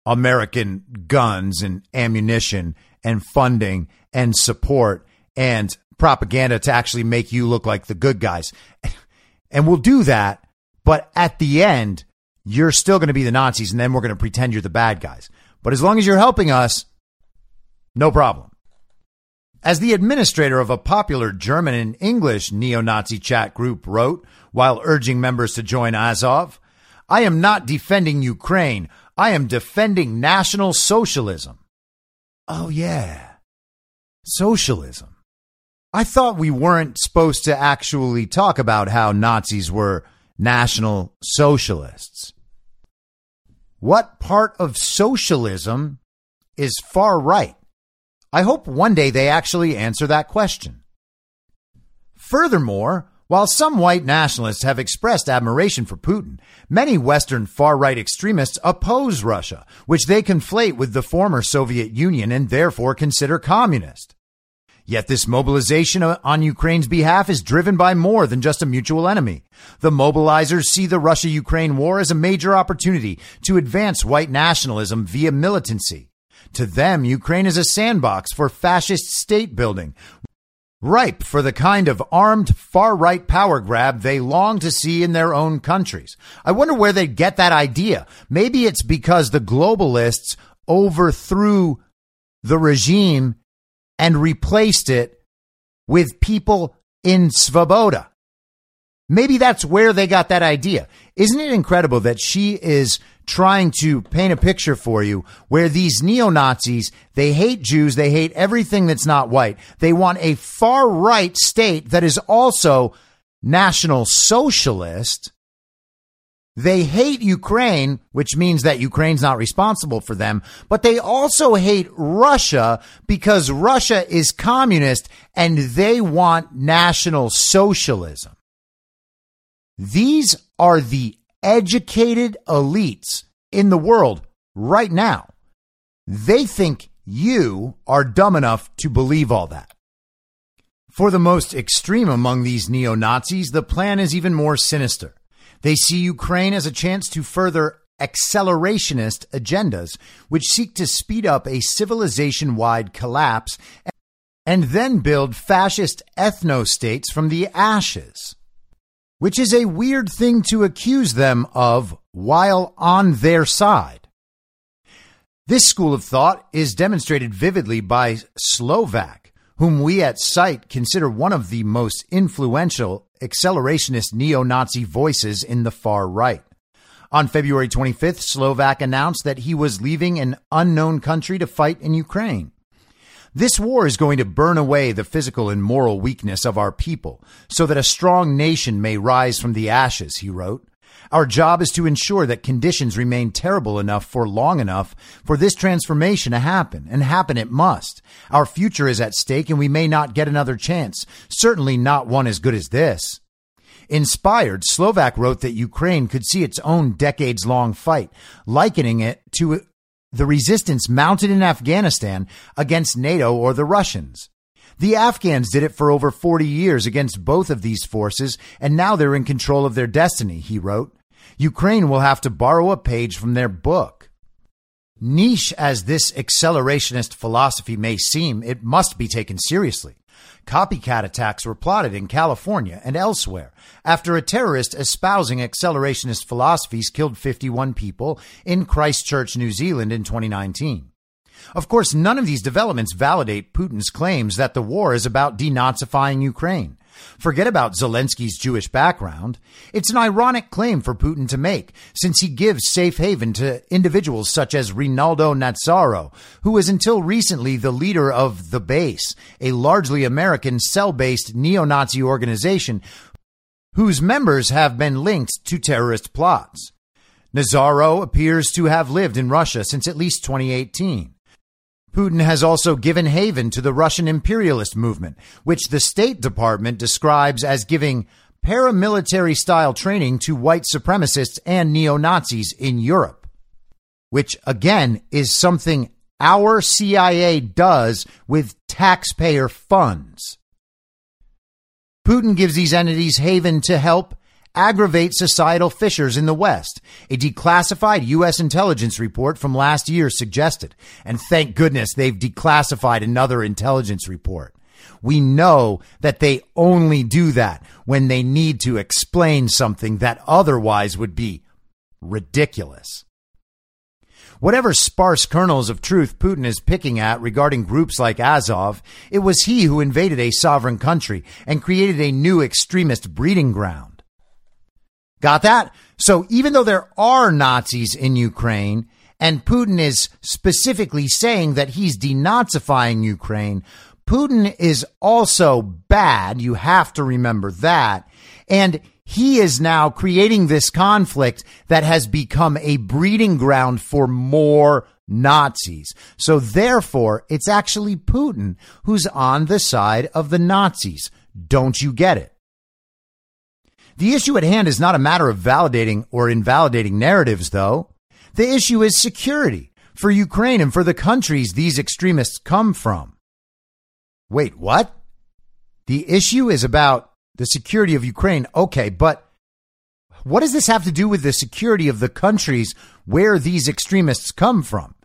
American guns and ammunition and funding and support and propaganda to actually make you look like the good guys. [laughs] And we'll do that, but at the end, you're still going to be the Nazis and then we're going to pretend you're the bad guys. But as long as you're helping us, no problem. As the administrator of a popular German and English neo Nazi chat group wrote while urging members to join Azov, I am not defending Ukraine. I am defending National Socialism. Oh, yeah. Socialism. I thought we weren't supposed to actually talk about how Nazis were National Socialists. What part of socialism is far right? I hope one day they actually answer that question. Furthermore, while some white nationalists have expressed admiration for Putin, many Western far right extremists oppose Russia, which they conflate with the former Soviet Union and therefore consider communist. Yet this mobilization on Ukraine's behalf is driven by more than just a mutual enemy. The mobilizers see the Russia Ukraine war as a major opportunity to advance white nationalism via militancy. To them, Ukraine is a sandbox for fascist state building, ripe for the kind of armed far right power grab they long to see in their own countries. I wonder where they get that idea. Maybe it's because the globalists overthrew the regime and replaced it with people in Svoboda. Maybe that's where they got that idea. Isn't it incredible that she is trying to paint a picture for you where these neo Nazis, they hate Jews, they hate everything that's not white. They want a far right state that is also national socialist. They hate Ukraine, which means that Ukraine's not responsible for them, but they also hate Russia because Russia is communist and they want national socialism. These are the educated elites in the world right now. They think you are dumb enough to believe all that. For the most extreme among these neo Nazis, the plan is even more sinister. They see Ukraine as a chance to further accelerationist agendas, which seek to speed up a civilization wide collapse and then build fascist ethno states from the ashes which is a weird thing to accuse them of while on their side. This school of thought is demonstrated vividly by Slovak, whom we at SITE consider one of the most influential accelerationist neo Nazi voices in the far right. On February 25th, Slovak announced that he was leaving an unknown country to fight in Ukraine. This war is going to burn away the physical and moral weakness of our people so that a strong nation may rise from the ashes, he wrote. Our job is to ensure that conditions remain terrible enough for long enough for this transformation to happen, and happen it must. Our future is at stake and we may not get another chance, certainly not one as good as this. Inspired, Slovak wrote that Ukraine could see its own decades long fight, likening it to the resistance mounted in Afghanistan against NATO or the Russians. The Afghans did it for over 40 years against both of these forces, and now they're in control of their destiny, he wrote. Ukraine will have to borrow a page from their book. Niche as this accelerationist philosophy may seem, it must be taken seriously. Copycat attacks were plotted in California and elsewhere after a terrorist espousing accelerationist philosophies killed 51 people in Christchurch, New Zealand in 2019. Of course, none of these developments validate Putin's claims that the war is about denazifying Ukraine. Forget about Zelensky's Jewish background. It's an ironic claim for Putin to make, since he gives safe haven to individuals such as Rinaldo Nazzaro, who was until recently the leader of The Base, a largely American cell based neo Nazi organization whose members have been linked to terrorist plots. Nazzaro appears to have lived in Russia since at least 2018. Putin has also given haven to the Russian imperialist movement, which the State Department describes as giving paramilitary style training to white supremacists and neo Nazis in Europe, which again is something our CIA does with taxpayer funds. Putin gives these entities haven to help aggravate societal fissures in the West. A declassified U.S. intelligence report from last year suggested. And thank goodness they've declassified another intelligence report. We know that they only do that when they need to explain something that otherwise would be ridiculous. Whatever sparse kernels of truth Putin is picking at regarding groups like Azov, it was he who invaded a sovereign country and created a new extremist breeding ground. Got that? So even though there are Nazis in Ukraine, and Putin is specifically saying that he's denazifying Ukraine, Putin is also bad. You have to remember that. And he is now creating this conflict that has become a breeding ground for more Nazis. So therefore, it's actually Putin who's on the side of the Nazis. Don't you get it? The issue at hand is not a matter of validating or invalidating narratives, though. The issue is security for Ukraine and for the countries these extremists come from. Wait, what? The issue is about the security of Ukraine. Okay, but what does this have to do with the security of the countries where these extremists come from?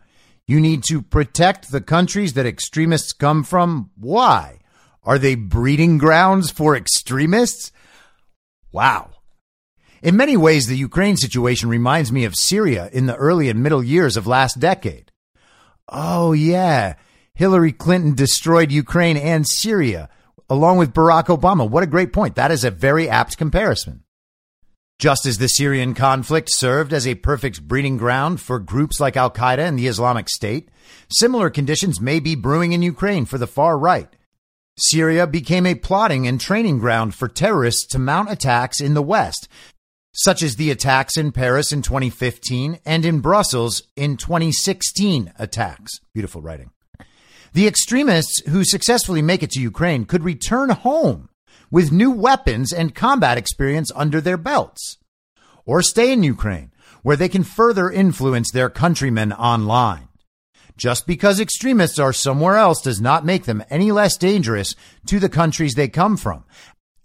You need to protect the countries that extremists come from. Why? Are they breeding grounds for extremists? Wow. In many ways, the Ukraine situation reminds me of Syria in the early and middle years of last decade. Oh, yeah. Hillary Clinton destroyed Ukraine and Syria along with Barack Obama. What a great point. That is a very apt comparison. Just as the Syrian conflict served as a perfect breeding ground for groups like Al Qaeda and the Islamic State, similar conditions may be brewing in Ukraine for the far right. Syria became a plotting and training ground for terrorists to mount attacks in the West, such as the attacks in Paris in 2015 and in Brussels in 2016 attacks. Beautiful writing. The extremists who successfully make it to Ukraine could return home with new weapons and combat experience under their belts, or stay in Ukraine, where they can further influence their countrymen online. Just because extremists are somewhere else does not make them any less dangerous to the countries they come from,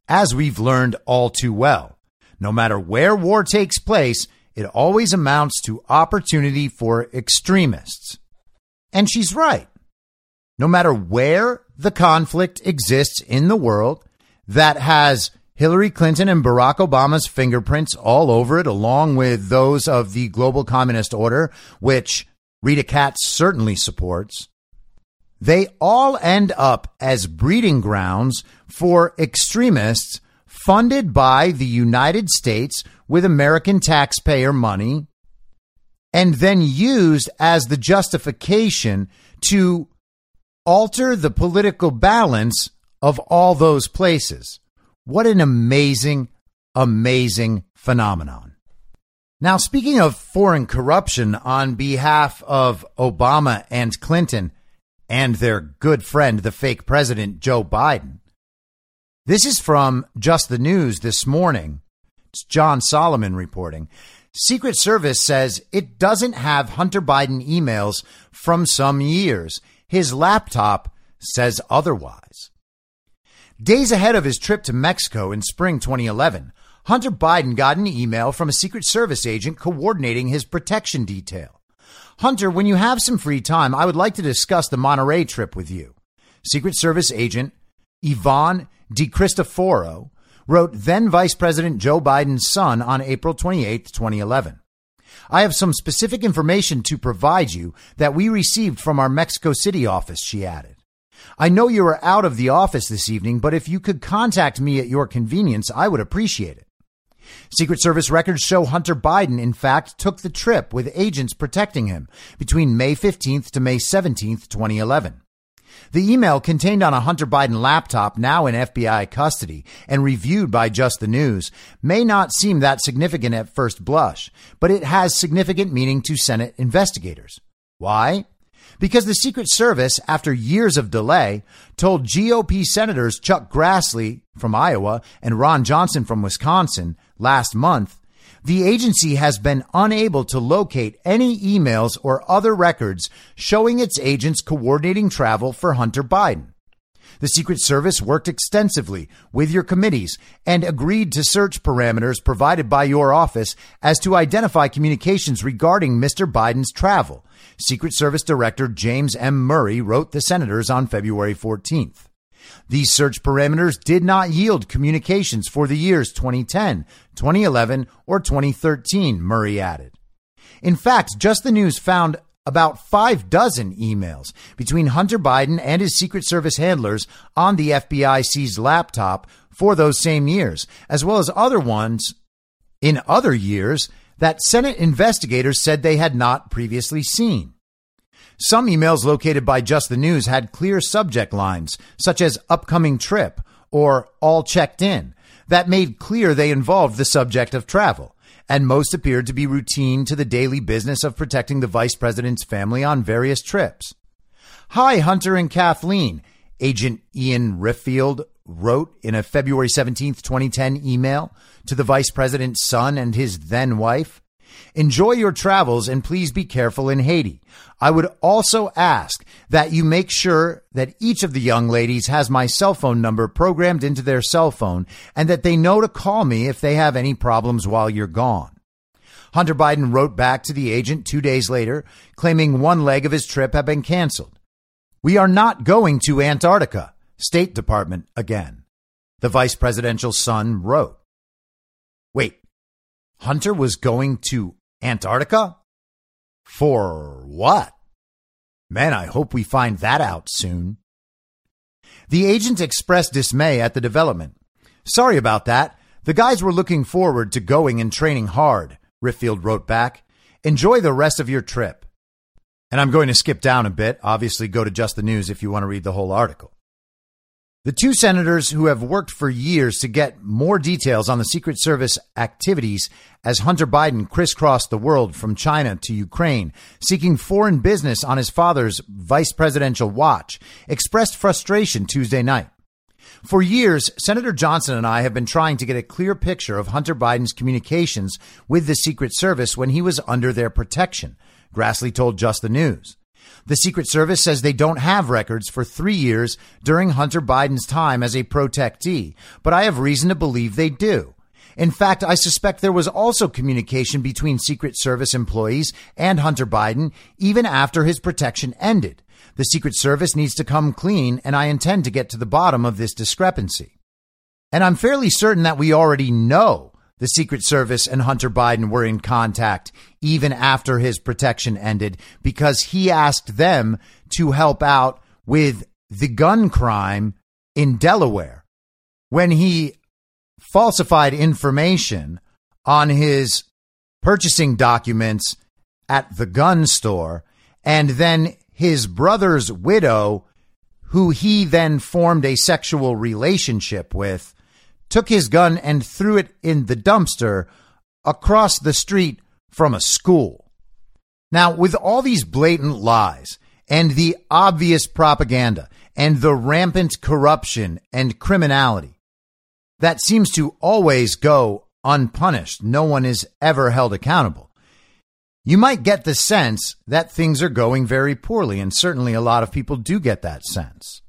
as we've learned all too well. No matter where war takes place, it always amounts to opportunity for extremists. And she's right. No matter where the conflict exists in the world that has Hillary Clinton and Barack Obama's fingerprints all over it, along with those of the global communist order, which Rita Katz certainly supports, they all end up as breeding grounds for extremists funded by the United States with American taxpayer money and then used as the justification to alter the political balance of all those places. What an amazing, amazing phenomenon. Now, speaking of foreign corruption on behalf of Obama and Clinton and their good friend, the fake president, Joe Biden, this is from Just the News this morning. It's John Solomon reporting. Secret Service says it doesn't have Hunter Biden emails from some years. His laptop says otherwise. Days ahead of his trip to Mexico in spring 2011, Hunter Biden got an email from a Secret Service agent coordinating his protection detail. Hunter, when you have some free time, I would like to discuss the Monterrey trip with you. Secret Service agent Yvonne DeCristoforo wrote then Vice President Joe Biden's son on April 28, 2011. I have some specific information to provide you that we received from our Mexico City office, she added. I know you are out of the office this evening, but if you could contact me at your convenience, I would appreciate it. Secret Service records show Hunter Biden, in fact, took the trip with agents protecting him between May 15th to May 17th, 2011. The email contained on a Hunter Biden laptop now in FBI custody and reviewed by Just the News may not seem that significant at first blush, but it has significant meaning to Senate investigators. Why? Because the Secret Service, after years of delay, told GOP Senators Chuck Grassley from Iowa and Ron Johnson from Wisconsin last month the agency has been unable to locate any emails or other records showing its agents coordinating travel for Hunter Biden. The Secret Service worked extensively with your committees and agreed to search parameters provided by your office as to identify communications regarding Mr. Biden's travel. Secret Service Director James M. Murray wrote the senators on February 14th. These search parameters did not yield communications for the years 2010, 2011, or 2013, Murray added. In fact, Just the News found about five dozen emails between Hunter Biden and his Secret Service handlers on the FBI seized laptop for those same years, as well as other ones in other years that Senate investigators said they had not previously seen. Some emails located by Just the News had clear subject lines, such as upcoming trip or all checked in, that made clear they involved the subject of travel and most appeared to be routine to the daily business of protecting the vice president's family on various trips. Hi, Hunter and Kathleen, Agent Ian Riffield wrote in a February 17, 2010 email to the vice president's son and his then wife. Enjoy your travels and please be careful in Haiti. I would also ask that you make sure that each of the young ladies has my cell phone number programmed into their cell phone and that they know to call me if they have any problems while you're gone. Hunter Biden wrote back to the agent two days later, claiming one leg of his trip had been canceled. We are not going to Antarctica, State Department again. The vice presidential son wrote. Hunter was going to Antarctica? For what? Man, I hope we find that out soon. The agent expressed dismay at the development. Sorry about that. The guys were looking forward to going and training hard, Riffield wrote back. Enjoy the rest of your trip. And I'm going to skip down a bit. Obviously, go to Just the News if you want to read the whole article. The two senators who have worked for years to get more details on the Secret Service activities as Hunter Biden crisscrossed the world from China to Ukraine, seeking foreign business on his father's vice presidential watch, expressed frustration Tuesday night. For years, Senator Johnson and I have been trying to get a clear picture of Hunter Biden's communications with the Secret Service when he was under their protection, Grassley told Just the News. The Secret Service says they don't have records for three years during Hunter Biden's time as a protectee, but I have reason to believe they do. In fact, I suspect there was also communication between Secret Service employees and Hunter Biden even after his protection ended. The Secret Service needs to come clean, and I intend to get to the bottom of this discrepancy. And I'm fairly certain that we already know the Secret Service and Hunter Biden were in contact even after his protection ended because he asked them to help out with the gun crime in Delaware when he falsified information on his purchasing documents at the gun store and then his brother's widow who he then formed a sexual relationship with took his gun and threw it in the dumpster across the street from a school. Now, with all these blatant lies and the obvious propaganda and the rampant corruption and criminality that seems to always go unpunished, no one is ever held accountable. You might get the sense that things are going very poorly, and certainly a lot of people do get that sense.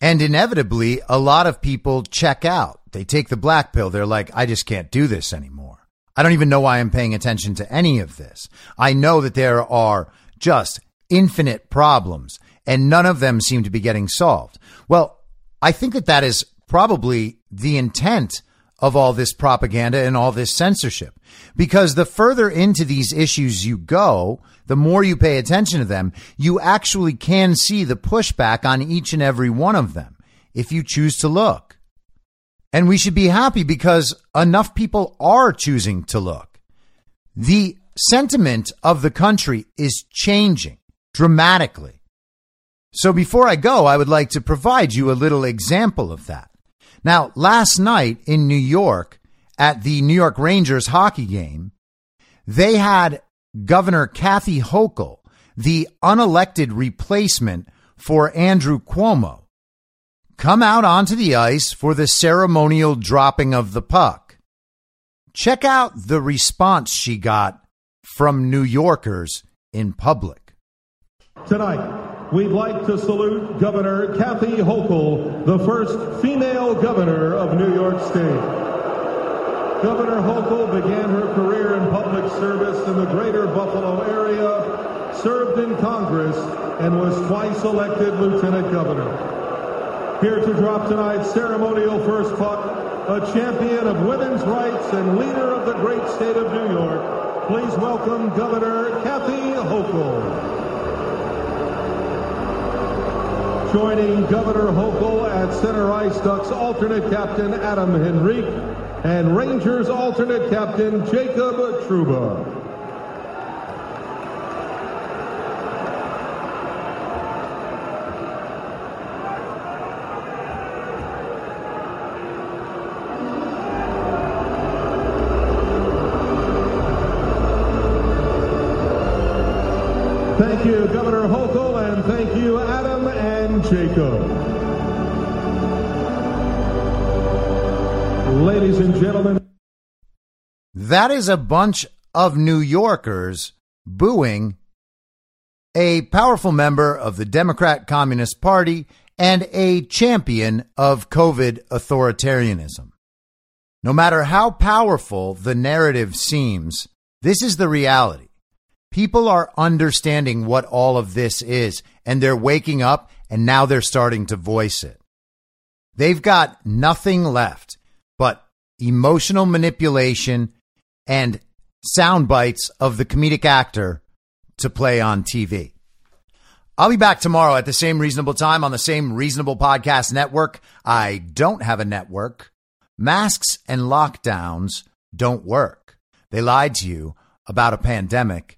And inevitably, a lot of people check out. They take the black pill. They're like, I just can't do this anymore. I don't even know why I'm paying attention to any of this. I know that there are just infinite problems and none of them seem to be getting solved. Well, I think that that is probably the intent of all this propaganda and all this censorship. Because the further into these issues you go, the more you pay attention to them, you actually can see the pushback on each and every one of them if you choose to look. And we should be happy because enough people are choosing to look. The sentiment of the country is changing dramatically. So before I go, I would like to provide you a little example of that. Now, last night in New York at the New York Rangers hockey game, they had Governor Kathy Hochul, the unelected replacement for Andrew Cuomo, come out onto the ice for the ceremonial dropping of the puck. Check out the response she got from New Yorkers in public. Tonight, we'd like to salute Governor Kathy Hochul, the first female governor of New York State. Governor Hochul began her career in public service in the greater Buffalo area, served in Congress, and was twice elected lieutenant governor. Here to drop tonight's ceremonial first puck, a champion of women's rights and leader of the great state of New York, please welcome Governor Kathy Hochul. Joining Governor Hochul at center ice, Ducks alternate captain Adam Henrique and Rangers alternate captain Jacob Trouba. Thank you, Governor Hochul, and thank you, Adam and Jacob. Ladies and gentlemen, That is a bunch of New Yorkers booing a powerful member of the Democrat Communist Party and a champion of COVID authoritarianism. No matter how powerful the narrative seems, this is the reality. People are understanding what all of this is, and they're waking up, and now they're starting to voice it. They've got nothing left but emotional manipulation and sound bites of the comedic actor to play on TV. I'll be back tomorrow at the same reasonable time on the same reasonable podcast network. I don't have a network. Masks and lockdowns don't work. They lied to you about a pandemic,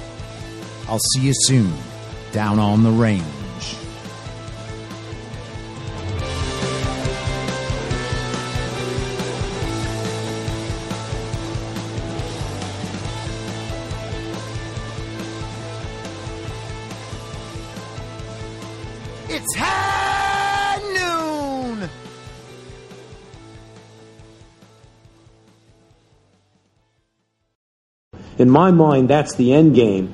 I'll see you soon down on the range. It's high noon. In my mind, that's the end game.